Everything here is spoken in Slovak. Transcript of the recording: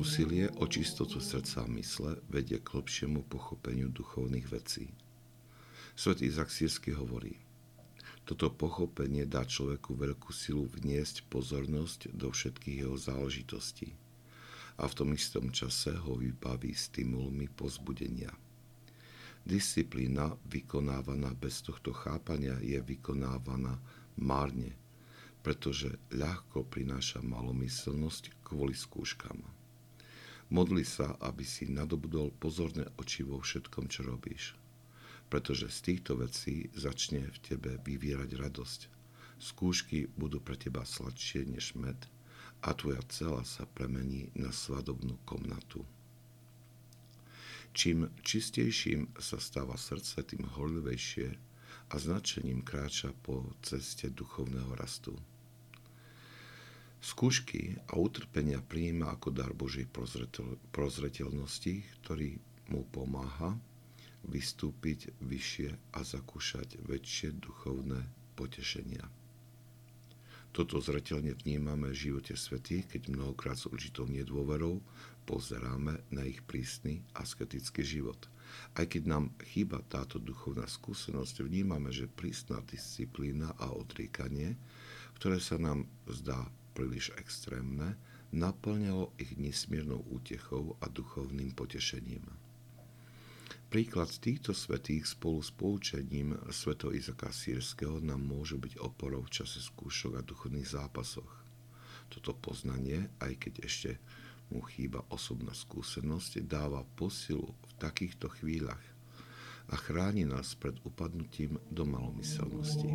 Úsilie o čistotu srdca a mysle vedie k lepšiemu pochopeniu duchovných vecí. Svetý Izak hovorí, toto pochopenie dá človeku veľkú silu vniesť pozornosť do všetkých jeho záležitostí a v tom istom čase ho vybaví stimulmi pozbudenia. Disciplína vykonávaná bez tohto chápania je vykonávaná márne, pretože ľahko prináša malomyselnosť kvôli skúškam. Modli sa, aby si nadobudol pozorné oči vo všetkom, čo robíš. Pretože z týchto vecí začne v tebe vyvierať radosť. Skúšky budú pre teba sladšie než med a tvoja cela sa premení na svadobnú komnatu. Čím čistejším sa stáva srdce, tým horlivejšie a značením kráča po ceste duchovného rastu. Skúšky a utrpenia prijíma ako dar Božej prozreteľnosti, ktorý mu pomáha vystúpiť vyššie a zakúšať väčšie duchovné potešenia. Toto zretelne vnímame v živote svetých, keď mnohokrát s určitou nedôverou pozeráme na ich prísny asketický život. Aj keď nám chýba táto duchovná skúsenosť, vnímame, že prísna disciplína a odriekanie, ktoré sa nám zdá príliš extrémne, naplňalo ich nesmiernou útechou a duchovným potešením. Príklad týchto svetých spolu s poučením sveto Izaka Sírskeho nám môže byť oporou v čase skúšok a duchovných zápasoch. Toto poznanie, aj keď ešte mu chýba osobná skúsenosť, dáva posilu v takýchto chvíľach a chráni nás pred upadnutím do malomyselnosti.